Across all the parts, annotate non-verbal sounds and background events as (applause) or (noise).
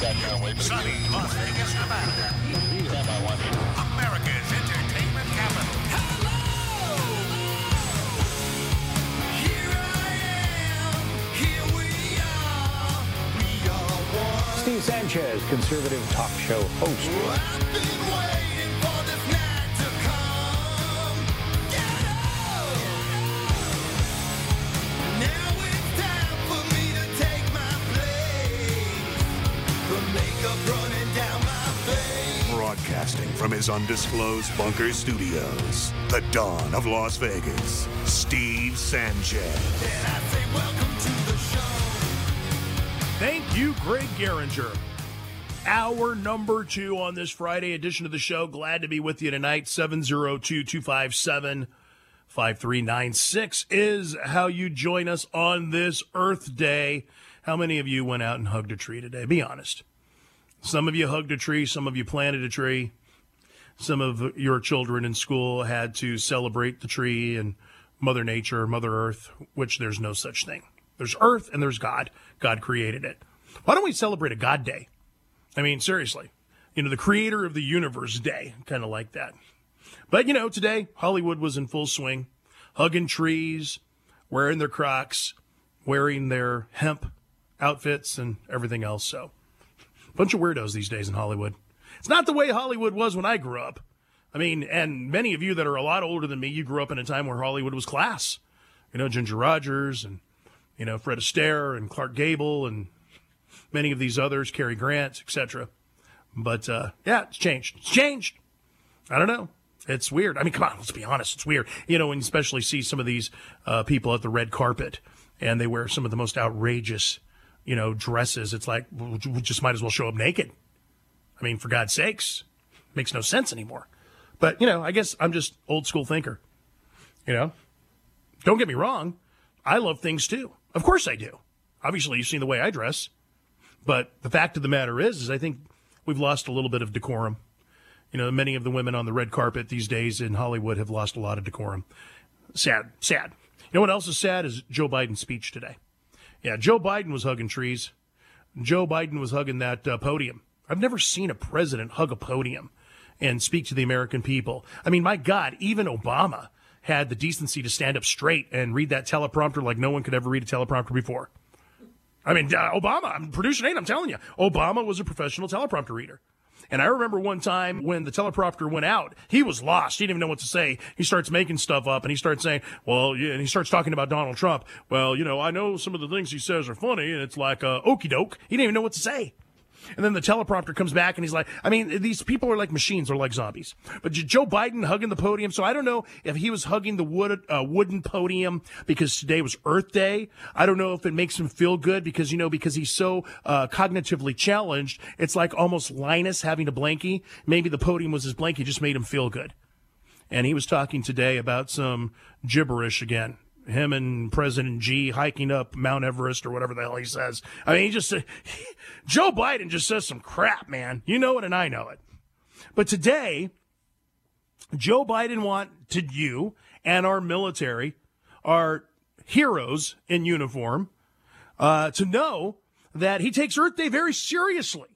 Sunny Las Vegas, Nevada. America's entertainment capital. Hello! Hello! Here I am. Here we are. We are one. Steve Sanchez, conservative talk show host. Broadcasting from his undisclosed bunker studios, the dawn of Las Vegas, Steve Sanchez. Thank you, Greg Garinger. Hour number two on this Friday edition of the show. Glad to be with you tonight. 702 257 5396 is how you join us on this Earth Day. How many of you went out and hugged a tree today? Be honest. Some of you hugged a tree, some of you planted a tree. Some of your children in school had to celebrate the tree and Mother Nature, Mother Earth, which there's no such thing. There's Earth and there's God. God created it. Why don't we celebrate a God Day? I mean, seriously. You know, the creator of the universe day, kind of like that. But, you know, today, Hollywood was in full swing, hugging trees, wearing their Crocs, wearing their hemp outfits, and everything else. So, bunch of weirdos these days in Hollywood. It's not the way Hollywood was when I grew up. I mean, and many of you that are a lot older than me, you grew up in a time where Hollywood was class. You know, Ginger Rogers and, you know, Fred Astaire and Clark Gable and many of these others, Cary Grant, etc. But, uh, yeah, it's changed. It's changed. I don't know. It's weird. I mean, come on, let's be honest. It's weird. You know, you especially see some of these uh, people at the red carpet and they wear some of the most outrageous, you know, dresses. It's like, we just might as well show up naked. I mean, for God's sakes, makes no sense anymore. But, you know, I guess I'm just old school thinker. You know, don't get me wrong. I love things too. Of course I do. Obviously, you've seen the way I dress. But the fact of the matter is, is I think we've lost a little bit of decorum. You know, many of the women on the red carpet these days in Hollywood have lost a lot of decorum. Sad, sad. You know what else is sad is Joe Biden's speech today. Yeah, Joe Biden was hugging trees. Joe Biden was hugging that uh, podium. I've never seen a president hug a podium and speak to the American people. I mean, my God, even Obama had the decency to stand up straight and read that teleprompter like no one could ever read a teleprompter before. I mean, uh, Obama, I'm producer Nate, I'm telling you, Obama was a professional teleprompter reader. And I remember one time when the teleprompter went out, he was lost. He didn't even know what to say. He starts making stuff up and he starts saying, well, yeah, and he starts talking about Donald Trump. Well, you know, I know some of the things he says are funny and it's like, uh, okey doke. He didn't even know what to say. And then the teleprompter comes back and he's like, I mean, these people are like machines or like zombies. But Joe Biden hugging the podium. So I don't know if he was hugging the wood, uh, wooden podium because today was Earth Day. I don't know if it makes him feel good because, you know, because he's so, uh, cognitively challenged. It's like almost Linus having a blankie. Maybe the podium was his blankie, just made him feel good. And he was talking today about some gibberish again him and President Xi hiking up Mount Everest or whatever the hell he says. I mean, he just he, (laughs) Joe Biden just says some crap, man. You know it, and I know it. But today, Joe Biden wanted you and our military, our heroes in uniform, uh, to know that he takes Earth Day very seriously.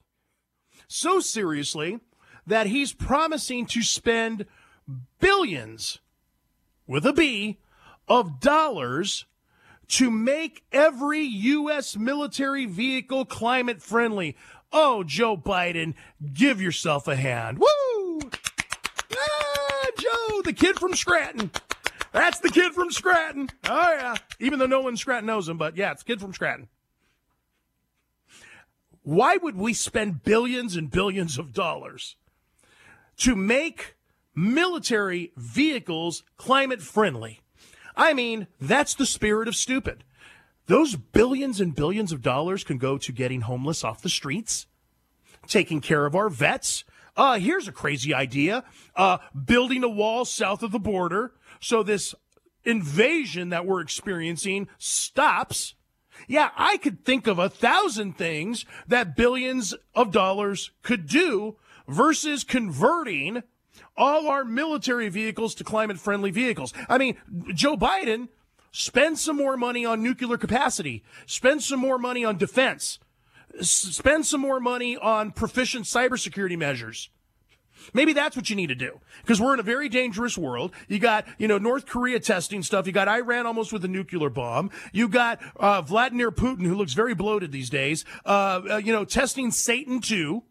So seriously that he's promising to spend billions with a B of dollars to make every U.S. military vehicle climate friendly. Oh, Joe Biden, give yourself a hand. Woo! Ah, Joe, the kid from Scranton. That's the kid from Scranton. Oh, yeah. Even though no one in Scranton knows him, but yeah, it's kid from Scranton. Why would we spend billions and billions of dollars to make military vehicles climate friendly? I mean, that's the spirit of stupid. Those billions and billions of dollars can go to getting homeless off the streets, taking care of our vets. Uh, here's a crazy idea. Uh, building a wall south of the border so this invasion that we're experiencing stops. Yeah, I could think of a thousand things that billions of dollars could do versus converting all our military vehicles to climate friendly vehicles. I mean, Joe Biden spend some more money on nuclear capacity, spend some more money on defense. spend some more money on proficient cybersecurity measures. Maybe that's what you need to do because we're in a very dangerous world. You got, you know, North Korea testing stuff. You got Iran almost with a nuclear bomb. You got uh, Vladimir Putin, who looks very bloated these days, uh, uh, you know, testing Satan too.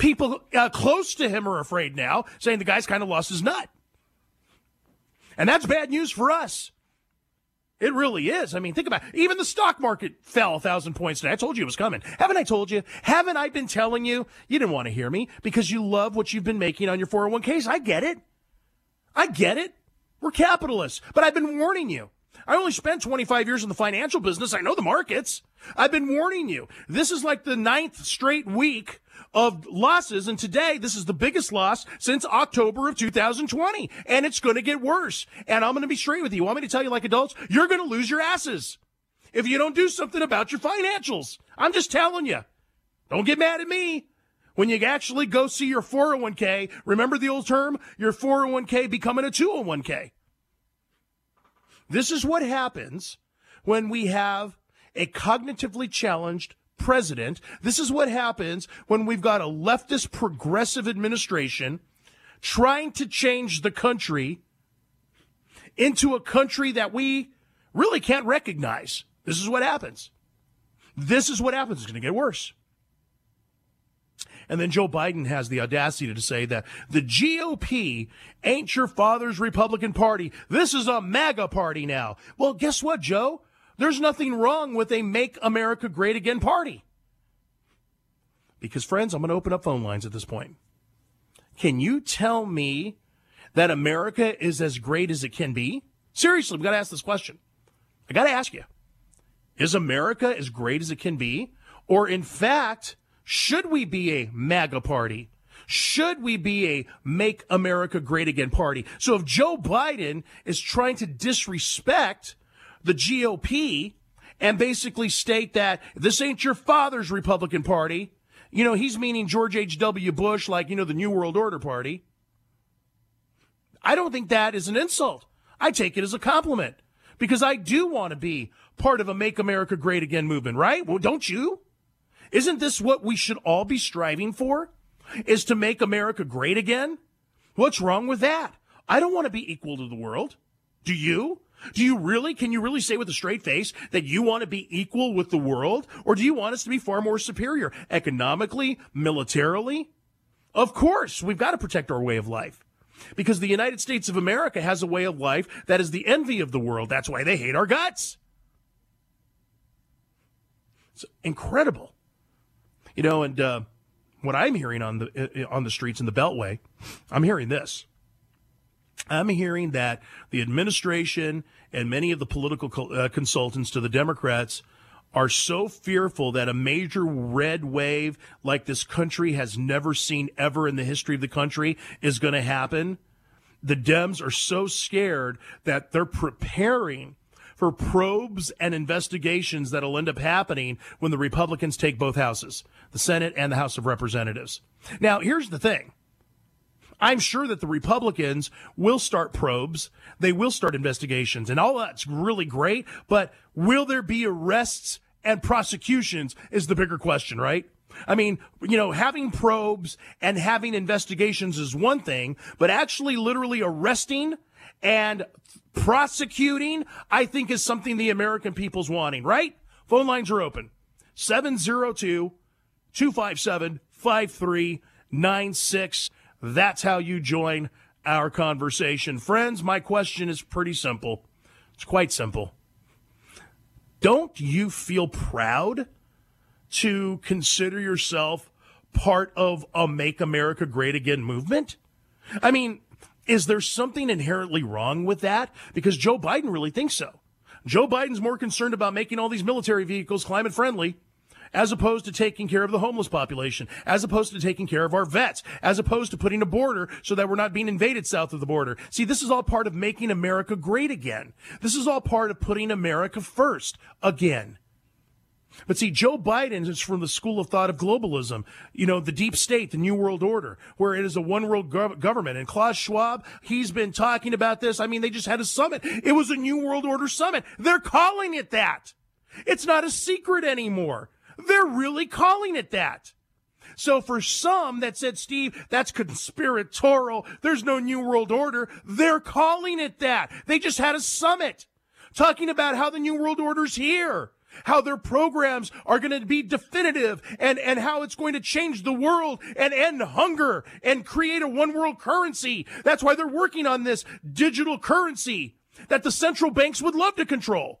People uh, close to him are afraid now, saying the guy's kind of lost his nut. And that's bad news for us. It really is. I mean, think about it. Even the stock market fell a thousand points today. I told you it was coming. Haven't I told you? Haven't I been telling you? You didn't want to hear me because you love what you've been making on your 401ks. I get it. I get it. We're capitalists, but I've been warning you. I only spent 25 years in the financial business. I know the markets. I've been warning you. This is like the ninth straight week of losses. And today, this is the biggest loss since October of 2020. And it's going to get worse. And I'm going to be straight with you. want me to tell you like adults? You're going to lose your asses if you don't do something about your financials. I'm just telling you. Don't get mad at me. When you actually go see your 401k, remember the old term? Your 401k becoming a 201k. This is what happens when we have a cognitively challenged president. This is what happens when we've got a leftist progressive administration trying to change the country into a country that we really can't recognize. This is what happens. This is what happens. It's going to get worse. And then Joe Biden has the audacity to say that the GOP ain't your father's Republican Party. This is a MAGA party now. Well, guess what, Joe? There's nothing wrong with a Make America Great Again party. Because, friends, I'm going to open up phone lines at this point. Can you tell me that America is as great as it can be? Seriously, we've got to ask this question. I got to ask you Is America as great as it can be? Or, in fact, should we be a MAGA party? Should we be a Make America Great Again party? So, if Joe Biden is trying to disrespect the GOP and basically state that this ain't your father's Republican Party. You know, he's meaning George H.W. Bush, like, you know, the New World Order Party. I don't think that is an insult. I take it as a compliment because I do want to be part of a Make America Great Again movement, right? Well, don't you? Isn't this what we should all be striving for? Is to make America great again? What's wrong with that? I don't want to be equal to the world. Do you? Do you really, can you really say with a straight face that you want to be equal with the world? Or do you want us to be far more superior economically, militarily? Of course, we've got to protect our way of life because the United States of America has a way of life that is the envy of the world. That's why they hate our guts. It's incredible. You know, and uh, what I'm hearing on the uh, on the streets in the Beltway, I'm hearing this. I'm hearing that the administration and many of the political uh, consultants to the Democrats are so fearful that a major red wave like this country has never seen ever in the history of the country is going to happen. The Dems are so scared that they're preparing for probes and investigations that'll end up happening when the Republicans take both houses, the Senate and the House of Representatives. Now, here's the thing. I'm sure that the Republicans will start probes. They will start investigations and all that's really great. But will there be arrests and prosecutions is the bigger question, right? I mean, you know, having probes and having investigations is one thing, but actually literally arresting and prosecuting, I think is something the American people's wanting, right? Phone lines are open. 702 257 5396. That's how you join our conversation. Friends, my question is pretty simple. It's quite simple. Don't you feel proud to consider yourself part of a Make America Great Again movement? I mean, is there something inherently wrong with that? Because Joe Biden really thinks so. Joe Biden's more concerned about making all these military vehicles climate friendly as opposed to taking care of the homeless population, as opposed to taking care of our vets, as opposed to putting a border so that we're not being invaded south of the border. See, this is all part of making America great again. This is all part of putting America first again. But see, Joe Biden is from the school of thought of globalism, you know, the deep state, the new world order, where it is a one world gov- government. And Klaus Schwab, he's been talking about this. I mean, they just had a summit. It was a new world order summit. They're calling it that. It's not a secret anymore. They're really calling it that. So for some that said, Steve, that's conspiratorial. There's no new world order. They're calling it that. They just had a summit talking about how the new world order's here. How their programs are going to be definitive and, and how it's going to change the world and end hunger and create a one world currency. That's why they're working on this digital currency that the central banks would love to control.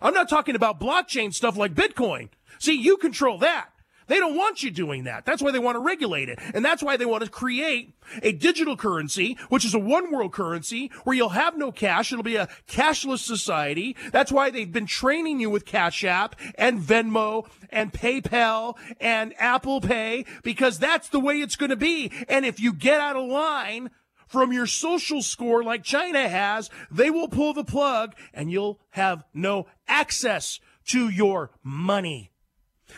I'm not talking about blockchain stuff like Bitcoin. See, you control that. They don't want you doing that. That's why they want to regulate it. And that's why they want to create a digital currency, which is a one world currency where you'll have no cash. It'll be a cashless society. That's why they've been training you with Cash App and Venmo and PayPal and Apple Pay because that's the way it's going to be. And if you get out of line, from your social score like China has, they will pull the plug and you'll have no access to your money.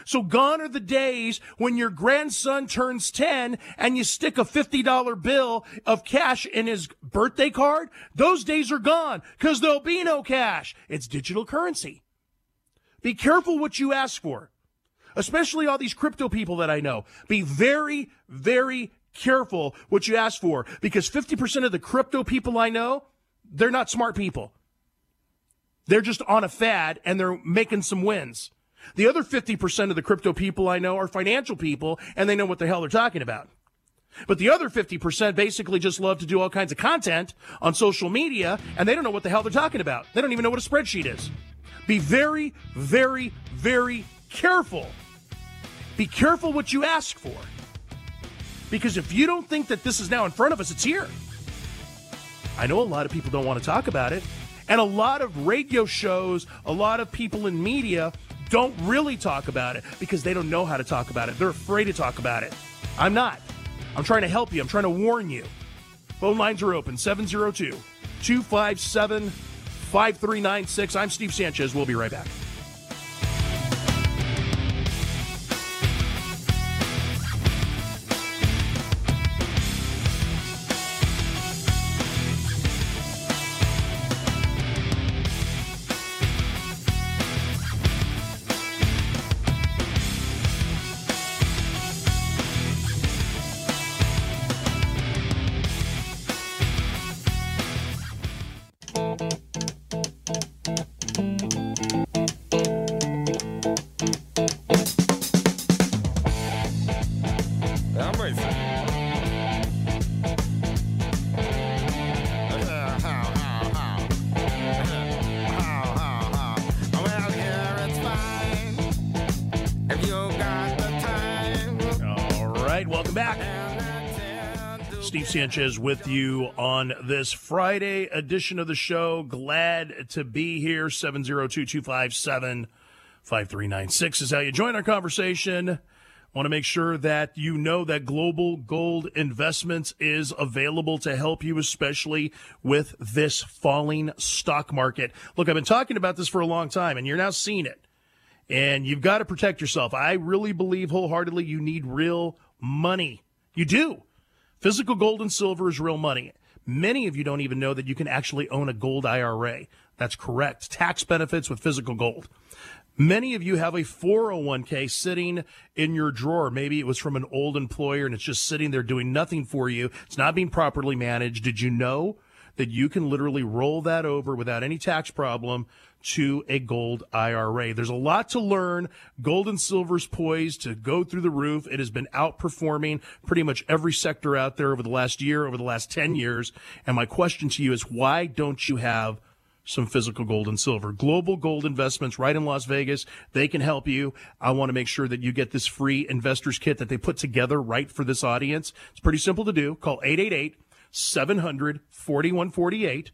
So gone are the days when your grandson turns 10 and you stick a $50 bill of cash in his birthday card. Those days are gone because there'll be no cash. It's digital currency. Be careful what you ask for, especially all these crypto people that I know. Be very, very careful what you ask for because 50% of the crypto people I know, they're not smart people. They're just on a fad and they're making some wins. The other 50% of the crypto people I know are financial people and they know what the hell they're talking about. But the other 50% basically just love to do all kinds of content on social media and they don't know what the hell they're talking about. They don't even know what a spreadsheet is. Be very, very, very careful. Be careful what you ask for. Because if you don't think that this is now in front of us, it's here. I know a lot of people don't want to talk about it. And a lot of radio shows, a lot of people in media don't really talk about it because they don't know how to talk about it. They're afraid to talk about it. I'm not. I'm trying to help you. I'm trying to warn you. Phone lines are open 702 257 5396. I'm Steve Sanchez. We'll be right back. Sanchez with you on this Friday edition of the show. Glad to be here. 702 257 5396 is how you join our conversation. Want to make sure that you know that Global Gold Investments is available to help you, especially with this falling stock market. Look, I've been talking about this for a long time, and you're now seeing it. And you've got to protect yourself. I really believe wholeheartedly you need real money. You do. Physical gold and silver is real money. Many of you don't even know that you can actually own a gold IRA. That's correct. Tax benefits with physical gold. Many of you have a 401k sitting in your drawer. Maybe it was from an old employer and it's just sitting there doing nothing for you. It's not being properly managed. Did you know that you can literally roll that over without any tax problem to a gold IRA. There's a lot to learn. Gold and silver's poised to go through the roof. It has been outperforming pretty much every sector out there over the last year, over the last 10 years. And my question to you is why don't you have some physical gold and silver. Global Gold Investments right in Las Vegas. They can help you. I want to make sure that you get this free investors kit that they put together right for this audience. It's pretty simple to do. Call 888 700 4148.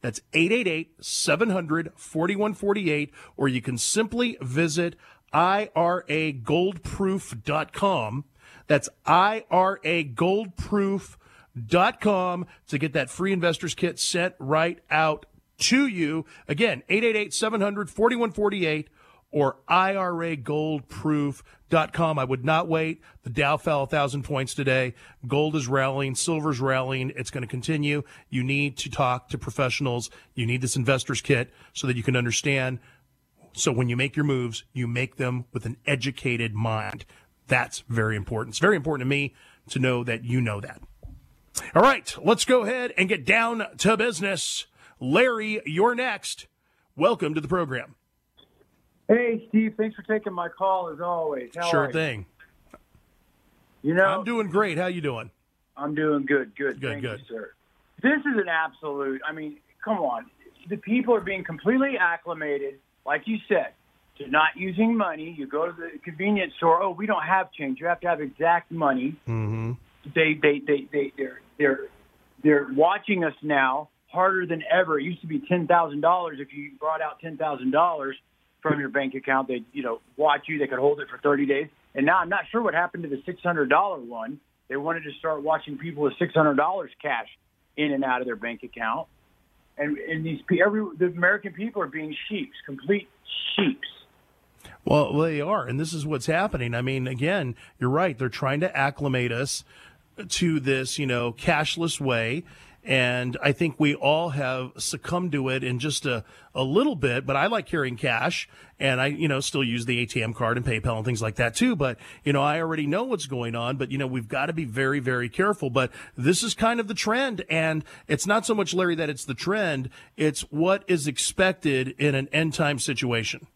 That's 888 700 4148, or you can simply visit iragoldproof.com. That's iragoldproof.com to get that free investors kit sent right out to you. Again, 888 700 4148 or iragoldproof.com. I would not wait. The Dow fell a thousand points today. Gold is rallying. Silver's rallying. It's going to continue. You need to talk to professionals. You need this investor's kit so that you can understand So when you make your moves, you make them with an educated mind. That's very important. It's very important to me to know that you know that. All right, let's go ahead and get down to business. Larry, you're next. Welcome to the program. Hey, Steve. Thanks for taking my call as always. How sure thing. You know, I'm doing great. How you doing? I'm doing good. Good. Good. Thank good. You, sir. This is an absolute. I mean, come on. The people are being completely acclimated, like you said, to not using money. You go to the convenience store. Oh, we don't have change. You have to have exact money. Mm-hmm. They, they, they, they, they're, they're, they're watching us now harder than ever. It used to be ten thousand dollars if you brought out ten thousand dollars from your bank account. They, you know, watch you. They could hold it for thirty days. And now I'm not sure what happened to the six hundred dollar one. They wanted to start watching people with six hundred dollars cash in and out of their bank account. And, and these every the American people are being sheeps, complete sheeps. Well, they are, and this is what's happening. I mean, again, you're right. They're trying to acclimate us to this, you know, cashless way. And I think we all have succumbed to it in just a, a little bit, but I like carrying cash and I, you know, still use the ATM card and PayPal and things like that too. But, you know, I already know what's going on, but, you know, we've got to be very, very careful. But this is kind of the trend. And it's not so much, Larry, that it's the trend. It's what is expected in an end time situation.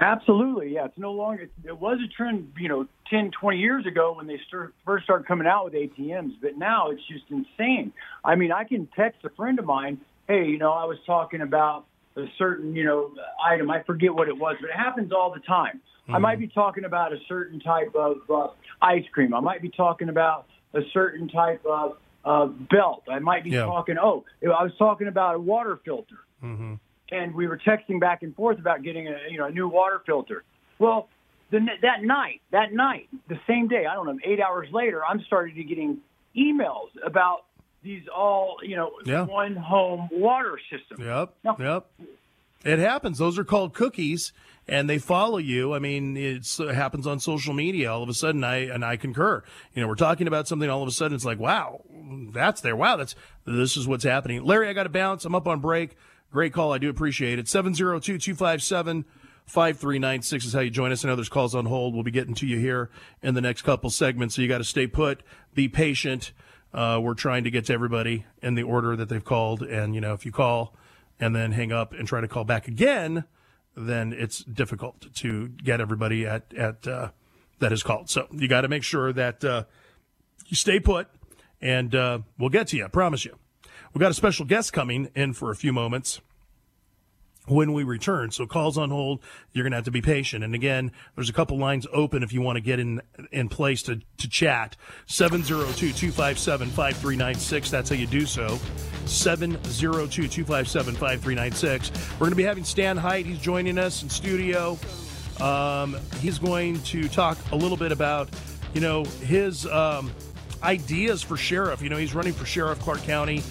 Absolutely, yeah. It's no longer. It was a trend, you know, 10, 20 years ago when they start, first started coming out with ATMs, but now it's just insane. I mean, I can text a friend of mine, hey, you know, I was talking about a certain, you know, item. I forget what it was, but it happens all the time. Mm-hmm. I might be talking about a certain type of uh, ice cream. I might be talking about a certain type of uh, belt. I might be yeah. talking. Oh, I was talking about a water filter. Mm-hmm and we were texting back and forth about getting a you know a new water filter. Well, the, that night, that night, the same day, I don't know, eight hours later, I'm starting to getting emails about these all you know yeah. one home water system. Yep. Now, yep. It happens. Those are called cookies, and they follow you. I mean, it happens on social media. All of a sudden, I and I concur. You know, we're talking about something. All of a sudden, it's like, wow, that's there. Wow, that's this is what's happening. Larry, I got to bounce. I'm up on break. Great call. I do appreciate it. 702 257 5396 is how you join us. I know there's calls on hold. We'll be getting to you here in the next couple segments. So you got to stay put, be patient. Uh, we're trying to get to everybody in the order that they've called. And, you know, if you call and then hang up and try to call back again, then it's difficult to get everybody at, at, uh, that is called. So you got to make sure that, uh, you stay put and, uh, we'll get to you. I promise you. We've got a special guest coming in for a few moments when we return. So calls on hold. You're going to have to be patient. And again, there's a couple lines open if you want to get in in place to, to chat. 702-257-5396. That's how you do so. 702-257-5396. We're going to be having Stan Hite. He's joining us in studio. Um, he's going to talk a little bit about, you know, his um, ideas for sheriff. You know, he's running for sheriff Clark County.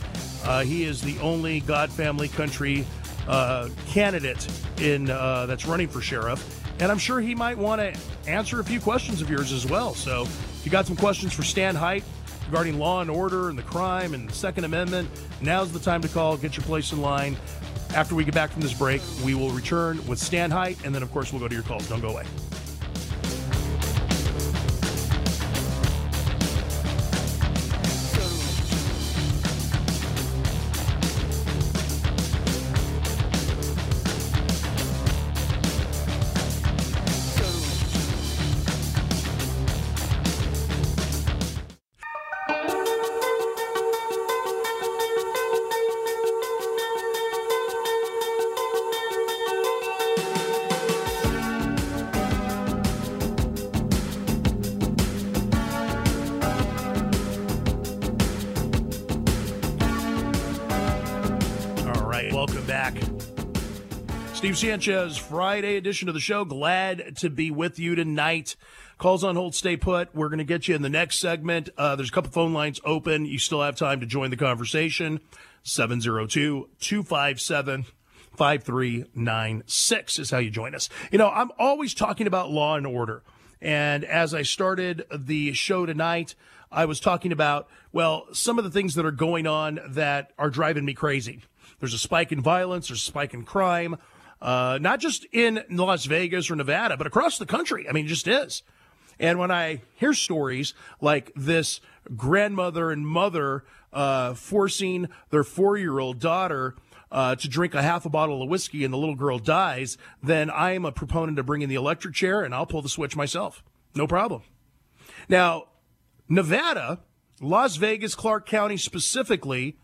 Uh, he is the only God Family Country uh, candidate in uh, that's running for sheriff, and I'm sure he might want to answer a few questions of yours as well. So, if you got some questions for Stan Hite regarding law and order and the crime and the Second Amendment, now's the time to call. Get your place in line. After we get back from this break, we will return with Stan Hite, and then of course we'll go to your calls. Don't go away. Sanchez, Friday edition of the show. Glad to be with you tonight. Calls on hold, stay put. We're going to get you in the next segment. Uh, there's a couple phone lines open. You still have time to join the conversation. 702 257 5396 is how you join us. You know, I'm always talking about law and order. And as I started the show tonight, I was talking about, well, some of the things that are going on that are driving me crazy. There's a spike in violence, there's a spike in crime. Uh, not just in Las Vegas or Nevada, but across the country. I mean, it just is. And when I hear stories like this grandmother and mother uh, forcing their four year old daughter uh, to drink a half a bottle of whiskey and the little girl dies, then I am a proponent of bringing the electric chair and I'll pull the switch myself. No problem. Now, Nevada, Las Vegas, Clark County specifically,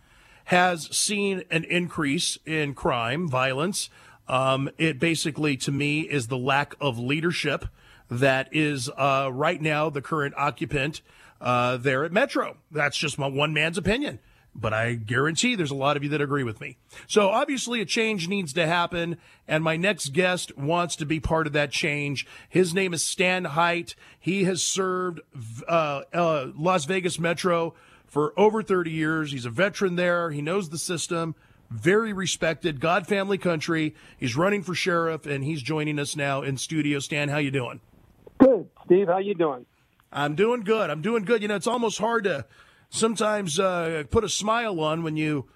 has seen an increase in crime, violence. Um, it basically, to me, is the lack of leadership that is uh, right now the current occupant uh, there at Metro. That's just my one man's opinion. But I guarantee there's a lot of you that agree with me. So obviously a change needs to happen, and my next guest wants to be part of that change. His name is Stan Hite. He has served uh, uh Las Vegas Metro for over 30 years. He's a veteran there. He knows the system. Very respected, God family country. He's running for sheriff, and he's joining us now in studio. Stan, how you doing? Good, Steve. How you doing? I'm doing good. I'm doing good. You know, it's almost hard to sometimes uh, put a smile on when you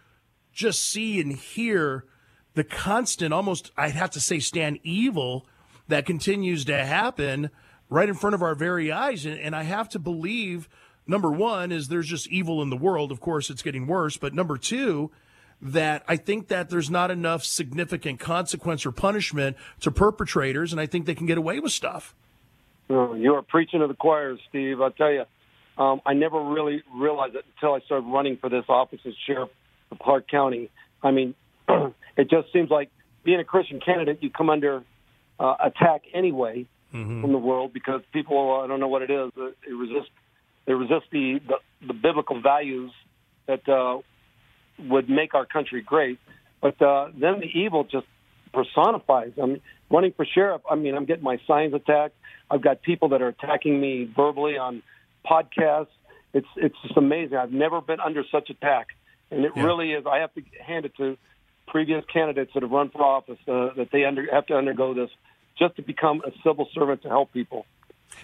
just see and hear the constant, almost I'd have to say, Stan evil that continues to happen right in front of our very eyes. And, and I have to believe number one is there's just evil in the world. Of course, it's getting worse. But number two, that I think that there's not enough significant consequence or punishment to perpetrators, and I think they can get away with stuff. Oh, you are preaching to the choir, Steve. I'll tell you, um, I never really realized it until I started running for this office as sheriff of Clark County. I mean, (clears throat) it just seems like being a Christian candidate, you come under uh, attack anyway mm-hmm. from the world because people, I don't know what it is, they resist they resist the, the, the biblical values that uh, would make our country great. But uh, then the evil just personifies. I'm running for sheriff. I mean, I'm getting my signs attacked. I've got people that are attacking me verbally on podcasts. It's it's just amazing. I've never been under such attack, and it yeah. really is. I have to hand it to previous candidates that have run for office uh, that they under, have to undergo this just to become a civil servant to help people.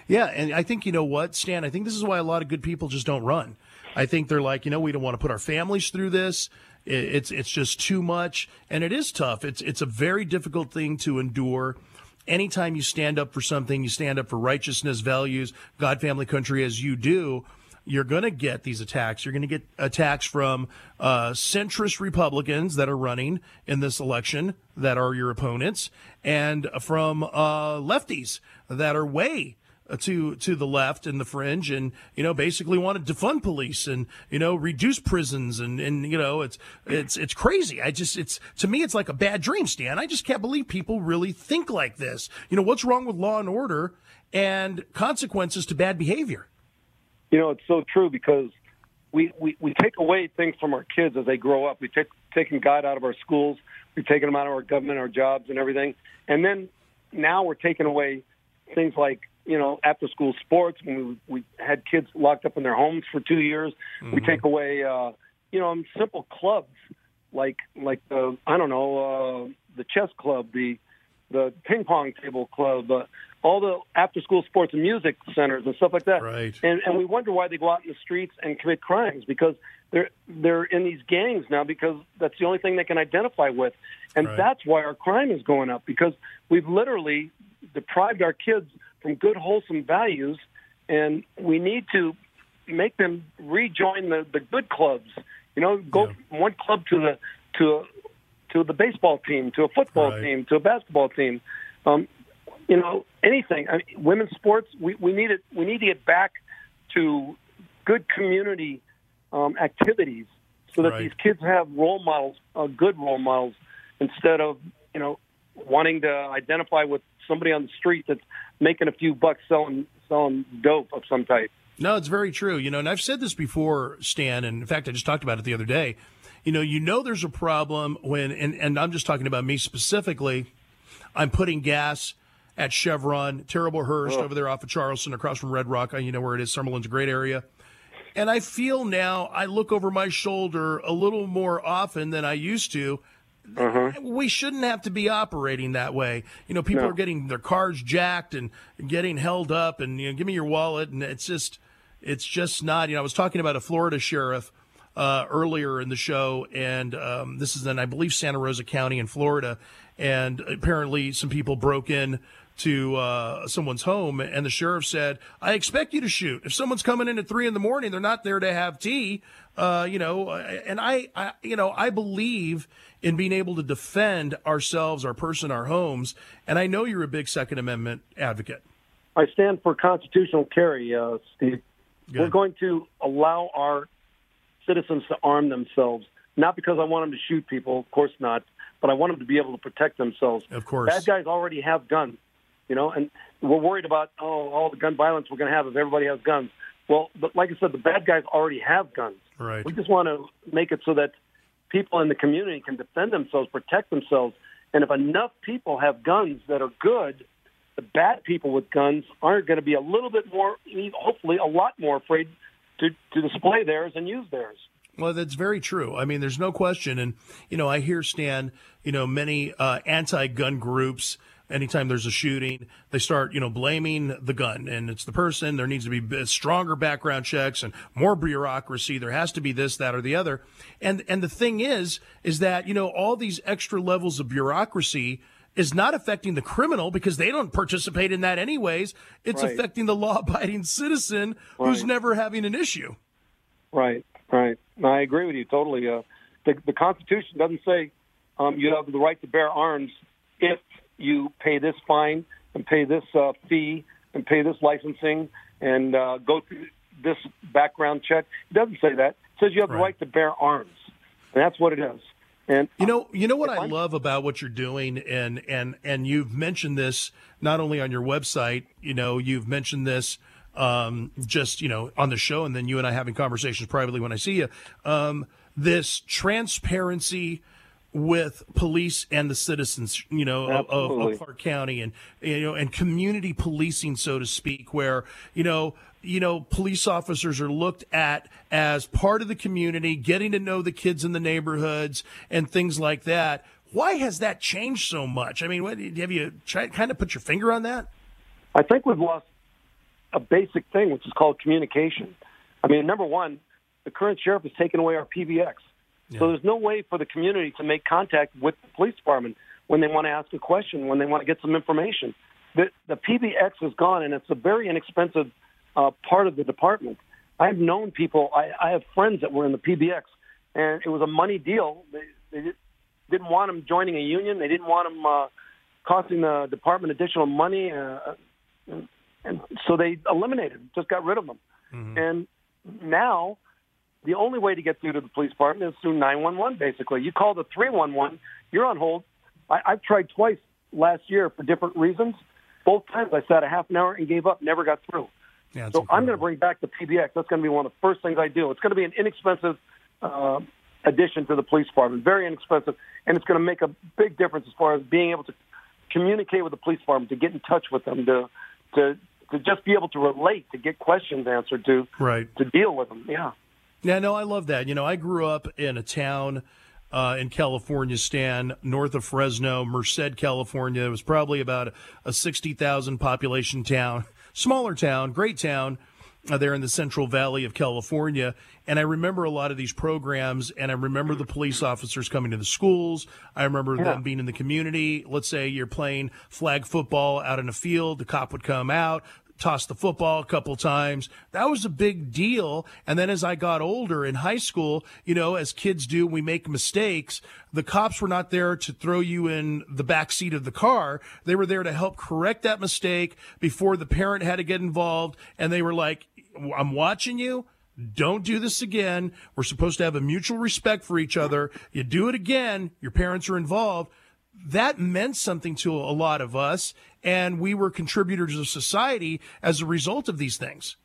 Yeah, and I think you know what, Stan. I think this is why a lot of good people just don't run. I think they're like, you know, we don't want to put our families through this. It's it's just too much, and it is tough. It's it's a very difficult thing to endure. Anytime you stand up for something, you stand up for righteousness, values, God, family, country, as you do you're going to get these attacks. You're going to get attacks from uh, centrist Republicans that are running in this election that are your opponents, and from uh, lefties that are way Uh, to to the left and the fringe and you know basically wanted to defund police and you know reduce prisons and and you know it's it's it's crazy i just it's to me it's like a bad dream stan i just can't believe people really think like this you know what's wrong with law and order and consequences to bad behavior you know it's so true because we, we, we take away things from our kids as they grow up. We take taking God out of our schools. We've taken them out of our government, our jobs, and everything. And then now we're taking away things like you know, after school sports when we, we had kids locked up in their homes for two years. Mm-hmm. We take away, uh, you know, simple clubs like like the I don't know uh, the chess club, the the ping pong table club, uh, all the after school sports and music centers and stuff like that. Right. And and we wonder why they go out in the streets and commit crimes because they're they're in these gangs now because that's the only thing they can identify with, and right. that's why our crime is going up because we've literally deprived our kids from good, wholesome values, and we need to make them rejoin the, the good clubs. You know, go yeah. from one club to the to to the baseball team, to a football right. team, to a basketball team. Um, you know, anything. I mean, women's sports. We we need it. We need to get back to good community um, activities so that right. these kids have role models, uh, good role models, instead of you know wanting to identify with somebody on the street that's making a few bucks selling selling dope of some type. No, it's very true. You know, and I've said this before, Stan, and in fact, I just talked about it the other day. You know, you know, there's a problem when, and, and I'm just talking about me specifically. I'm putting gas at Chevron, Terrible Herbst oh. over there off of Charleston, across from Red Rock. You know where it is. Summerlin's a great area. And I feel now I look over my shoulder a little more often than I used to uh-huh. We shouldn't have to be operating that way. You know, people no. are getting their cars jacked and getting held up, and you know, give me your wallet, and it's just, it's just not. You know, I was talking about a Florida sheriff uh, earlier in the show, and um, this is in, I believe, Santa Rosa County in Florida. And apparently, some people broke in to uh, someone's home, and the sheriff said, "I expect you to shoot. If someone's coming in at three in the morning, they're not there to have tea, uh, you know." And I, I, you know, I believe in being able to defend ourselves, our person, our homes, and I know you're a big Second Amendment advocate. I stand for constitutional carry, uh, Steve. Good. We're going to allow our citizens to arm themselves, not because I want them to shoot people, of course not, but I want them to be able to protect themselves. Of course. Bad guys already have guns, you know, and we're worried about, oh, all the gun violence we're going to have if everybody has guns. Well, but like I said, the bad guys already have guns. Right. We just want to make it so that people in the community can defend themselves, protect themselves. And if enough people have guns that are good, the bad people with guns aren't going to be a little bit more, hopefully, a lot more afraid to, to display theirs and use theirs. Well, that's very true. I mean, there's no question. And, you know, I hear, Stan, you know, many uh, anti gun groups, anytime there's a shooting, they start, you know, blaming the gun and it's the person. There needs to be stronger background checks and more bureaucracy. There has to be this, that, or the other. And, and the thing is, is that, you know, all these extra levels of bureaucracy is not affecting the criminal because they don't participate in that anyways. It's Right. affecting the law abiding citizen who's never having an issue. Right, right. No, I agree with you totally. Uh, the, the Constitution doesn't say um, you have the right to bear arms if you pay this fine and pay this uh, fee and pay this licensing and uh, go through this background check. It doesn't say that. It says you have the Right. right to bear arms, and that's what it is. And You know, you know what I love about what you're doing, and and and you've mentioned this not only on your website. You know, you've mentioned this um, just you know on the show, and then you and I having conversations privately when I see you. Um, this transparency with police and the citizens, you know, of, of, Clark County, and you know, and community policing, so to speak, where you know, you know, police officers are looked at as part of the community, getting to know the kids in the neighborhoods and things like that. Why has that changed so much? I mean, what, have you tried kind of put your finger on that? I think we've lost a basic thing, which is called communication. I mean, number one, the current sheriff has taken away our PBX. So there's no way for the community to make contact with the police department when they want to ask a question, when they want to get some information. The, the PBX is gone, and it's a very inexpensive uh, part of the department. I've known people, I, I have friends that were in the PBX, and it was a money deal. They, they di- didn't want them joining a union. They didn't want them uh, costing the department additional money. Uh, and and so they eliminated them, just got rid of them. And now the only way to get through to the police department is through 911, basically. You call the 311, you're on hold. I, I've tried twice last year for different reasons. Both times I sat a half an hour and gave up, never got through. Yeah, So I'm going to bring back the PBX. That's going to be one of the first things I do. It's going to be an inexpensive uh, addition to the police department, very inexpensive, and it's going to make a big difference as far as being able to communicate with the police department, to get in touch with them, to to to just be able to relate, to get questions answered, to right. to deal with them. Yeah. Yeah, no, I love that. You know, I grew up in a town uh, in California, Stan, north of Fresno, Merced, California. It was probably about a, a 60,000 population town, smaller town, great town uh, there in the Central Valley of California. And I remember a lot of these programs, and I remember the police officers coming to the schools. I remember Yeah. them being in the community. Let's say you're playing flag football out in a field, the cop would come out, toss the football a couple times. That was a big deal. And then as I got older in high school, you know, as kids do, we make mistakes. The cops were not there to throw you in the back seat of the car. They were there to help correct that mistake before the parent had to get involved. And they were like, I'm watching you. Don't do this again. We're supposed to have a mutual respect for each other. You do it again, your parents are involved that meant something to a lot of us, and we were contributors of society as a result of these things.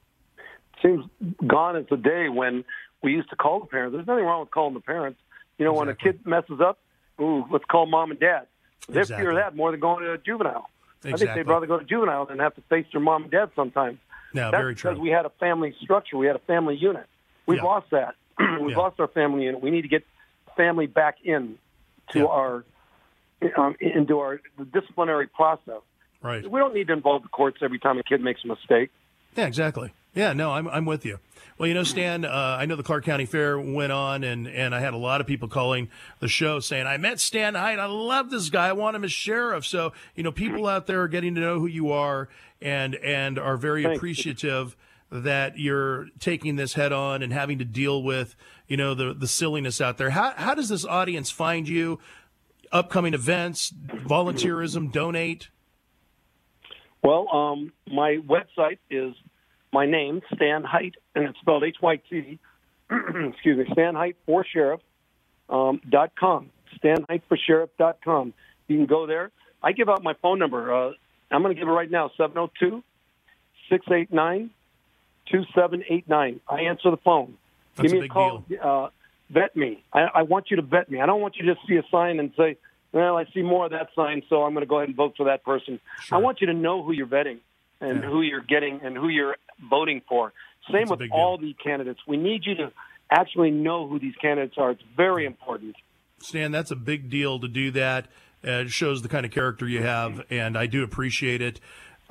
Seems gone is the day when we used to call the parents. There's nothing wrong with calling the parents. You know, when a kid messes up, ooh, let's call mom and dad. They Exactly. fear that more than going to a juvenile. I think they'd rather go to juvenile than have to face their mom and dad sometimes. No, That's very true. because we had a family structure. We had a family unit. We've Yeah. lost that. (clears throat) We've Yeah. lost our family unit. We need to get family back in to Yeah. our um, into our disciplinary process. Right. We don't need to involve the courts every time a kid makes a mistake. Yeah, exactly. Yeah, no, I'm I'm with you. Well, you know, Stan, uh, I know the Clark County Fair went on, and, and I had a lot of people calling the show saying, I met Stan Hyde. I love this guy. I want him as sheriff. So, you know, people out there are getting to know who you are and, and are very Thanks. appreciative that you're taking this head on and having to deal with, you know, the, the silliness out there. How, how does this audience find you? Upcoming events, volunteerism, donate? Well, um, my website is my name, Stan Hite, and it's spelled H Y T. (clears throat) excuse me, Stan Hite for Sheriff um, dot com. Stan Hite for Sheriff dot com. You can go there. I give out my phone number. Uh, I'm going to give it right now 702 689 2789. I answer the phone. That's give a me big a call. Uh, vet me. I, I want you to vet me. I don't want you to just see a sign and say, well, I see more of that sign, so I'm going to go ahead and vote for that person. Sure. I want you to know who you're vetting and Yeah. who you're getting and who you're voting for. Same That's with all the candidates. We need you to actually know who these candidates are. It's very important. Stan, that's a big deal to do that. Uh, it shows the kind of character you have, and I do appreciate it.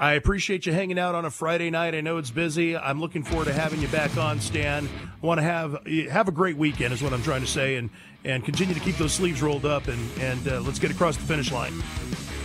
I appreciate you hanging out on a Friday night. I know it's busy. I'm looking forward to having you back on, Stan. I want to have have a great weekend, is what I'm trying to say, and and continue to keep those sleeves rolled up, and and uh, let's get across the finish line.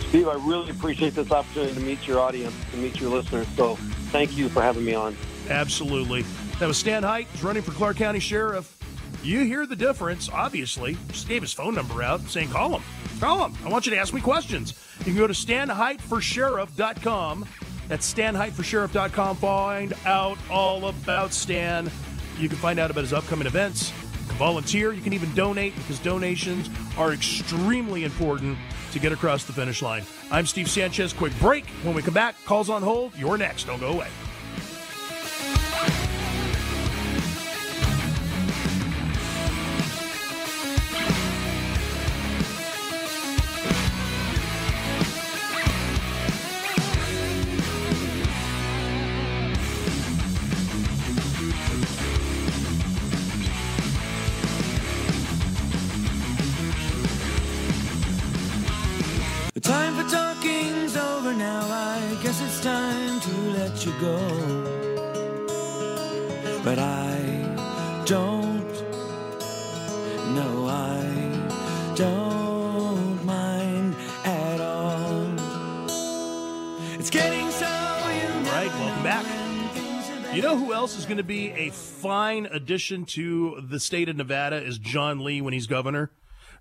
Steve, I really appreciate this opportunity to meet your audience, to meet your listeners. So thank you for having me on. Absolutely. That was Stan Hite. He's running for Clark County Sheriff. You hear the difference, obviously. Just gave his phone number out saying, call him. Call him. I want you to ask me questions. You can go to stanhiteforsheriff.com. That's stanhiteforsheriff.com. Find out all about Stan. You can find out about his upcoming events. You can volunteer. You can even donate because donations are extremely important to get across the finish line. I'm Steve Sanchez. Quick break. When we come back, calls on hold. You're next. Don't go away. You go. But I don't. No, I don't mind at all. It's getting so All right, welcome back. You know who else is going to be a fine addition to the state of Nevada is John Lee when he's governor.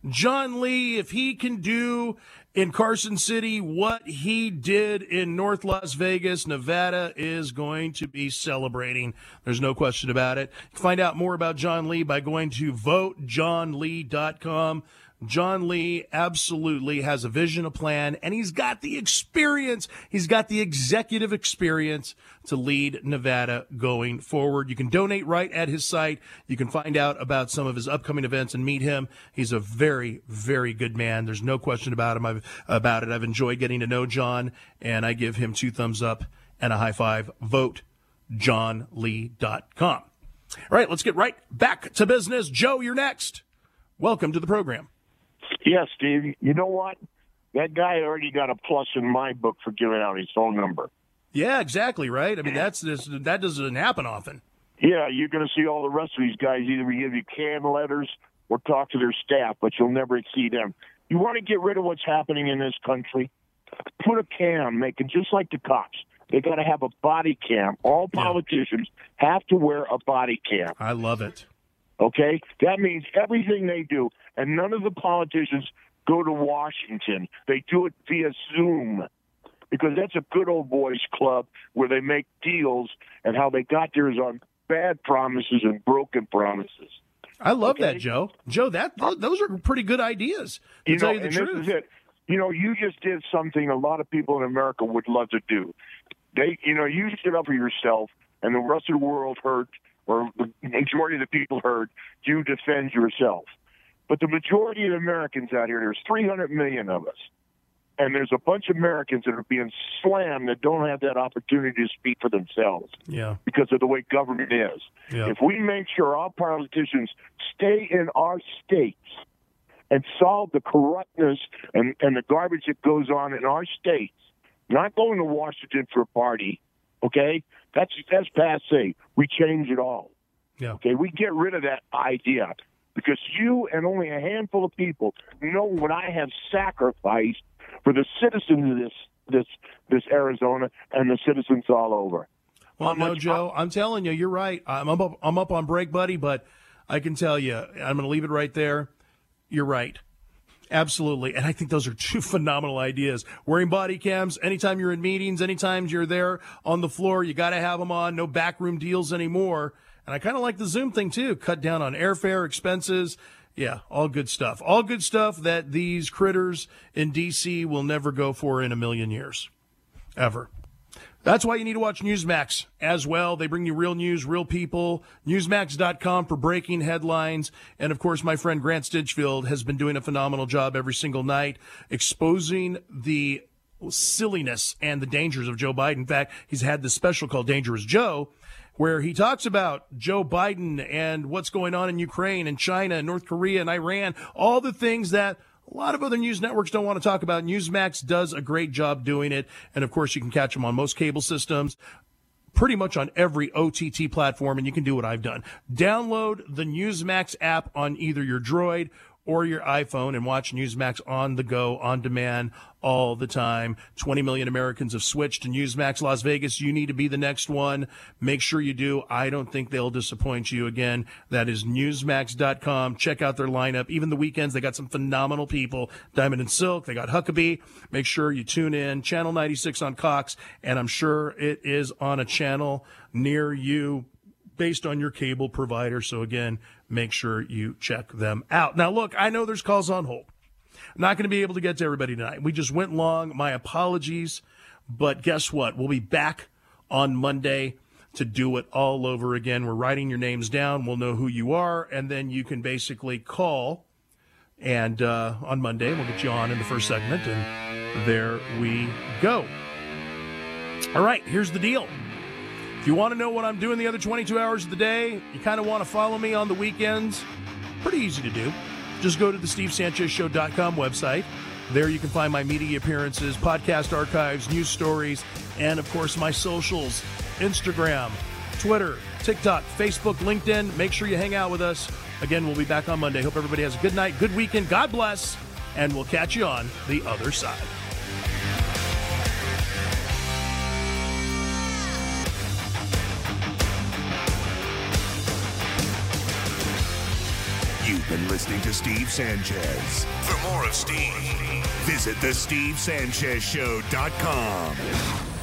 John Lee, if he can do in Carson City what he did in North Las Vegas, Nevada is going to be celebrating. There's no question about it. Find out more about John Lee by going to votejohnlee.com. John Lee absolutely has a vision, a plan, and he's got the experience. He's got the executive experience to lead Nevada going forward. You can donate right at his site. You can find out about some of his upcoming events and meet him. He's a very, very good man. There's no question about him. I've, about it. I've enjoyed getting to know John, and I give him two thumbs up and a high five. Vote johnlee.com. All right, let's get right back to business. Joe, you're next. Welcome to the program. Yeah, Steve. You know what? That guy already got a plus in my book for giving out his phone number. Yeah, exactly right. I mean, that's this, that doesn't happen often. Yeah, you're going to see all the rest of these guys either give you canned letters or talk to their staff, but you'll never see them. You want to get rid of what's happening in this country? Put a cam, make it just like the cops. They got to have a body cam. All Yeah. politicians have to wear a body cam. I love it. Okay? That means everything they do, and none of the politicians go to Washington. They do it via Zoom because that's a good old boys club where they make deals, and how they got there is on bad promises and broken promises. I love Okay. that, Joe. Joe, that uh, those are pretty good ideas. To You tell know, you the and truth. this is it. You know, you just did something a lot of people in America would love to do. They, you know, you stood up for yourself, and the rest of the world heard, or the majority of the people heard, you defend yourself. But the majority of Americans out here, there's 300 million of us, and there's a bunch of Americans that are being slammed that don't have that opportunity to speak for themselves Yeah, because of the way government is. yeah. If we make sure our politicians stay in our states and solve the corruptness and, and the garbage that goes on in our states, not going to Washington for a party, Okay, that's that's passe. We change it all. Yeah. Okay, we get rid of that idea because you and only a handful of people know what I have sacrificed for the citizens of this this this Arizona and the citizens all over. Well, no, Joe, I'm telling you, you're right. I'm up, I'm up on break, buddy, but I can tell you, I'm going to leave it right there. You're right. Absolutely. And I think those are two (laughs) phenomenal ideas. Wearing body cams anytime you're in meetings, anytime you're there on the floor, you got to have them on. No backroom deals anymore. And I kind of like the Zoom thing too. Cut down on airfare expenses. Yeah, all good stuff. All good stuff that these critters in DC will never go for in a million years. Ever. That's why you need to watch Newsmax as well. They bring you real news, real people. Newsmax.com for breaking headlines. And of course, my friend Grant Stinchfield has been doing a phenomenal job every single night exposing the silliness and the dangers of Joe Biden. In fact, he's had this special called Dangerous Joe where he talks about Joe Biden and what's going on in Ukraine and China and North Korea and Iran, all the things that a lot of other news networks don't want to talk about. Newsmax does a great job doing it. And of course, you can catch them on most cable systems, pretty much on every OTT platform. And you can do what I've done. Download the Newsmax app on either your Droid or your iPhone and watch Newsmax on the go, on demand, all the time. 20 million Americans have switched to Newsmax Las Vegas. You need to be the next one. Make sure you do. I don't think they'll disappoint you again. That is Newsmax.com. Check out their lineup. Even the weekends, they got some phenomenal people. Diamond and Silk. They got Huckabee. Make sure you tune in. Channel 96 on Cox. And I'm sure it is on a channel near you based on your cable provider. So again, make sure you check them out. Now, look, I know there's calls on hold. I'm not going to be able to get to everybody tonight. We just went long. My apologies. But guess what? We'll be back on Monday to do it all over again. We're writing your names down. We'll know who you are. And then you can basically call. And uh, on Monday, we'll get you on in the first segment. And there we go. All right, here's the deal. If you want to know what I'm doing the other 22 hours of the day, you kind of want to follow me on the weekends, pretty easy to do. Just go to the stevesanchezshow.com website. There you can find my media appearances, podcast archives, news stories, and of course my socials Instagram, Twitter, TikTok, Facebook, LinkedIn. Make sure you hang out with us. Again, we'll be back on Monday. Hope everybody has a good night, good weekend. God bless, and we'll catch you on the other side. You've been listening to Steve Sanchez. For more of Steve, visit thestevesanchezshow.com.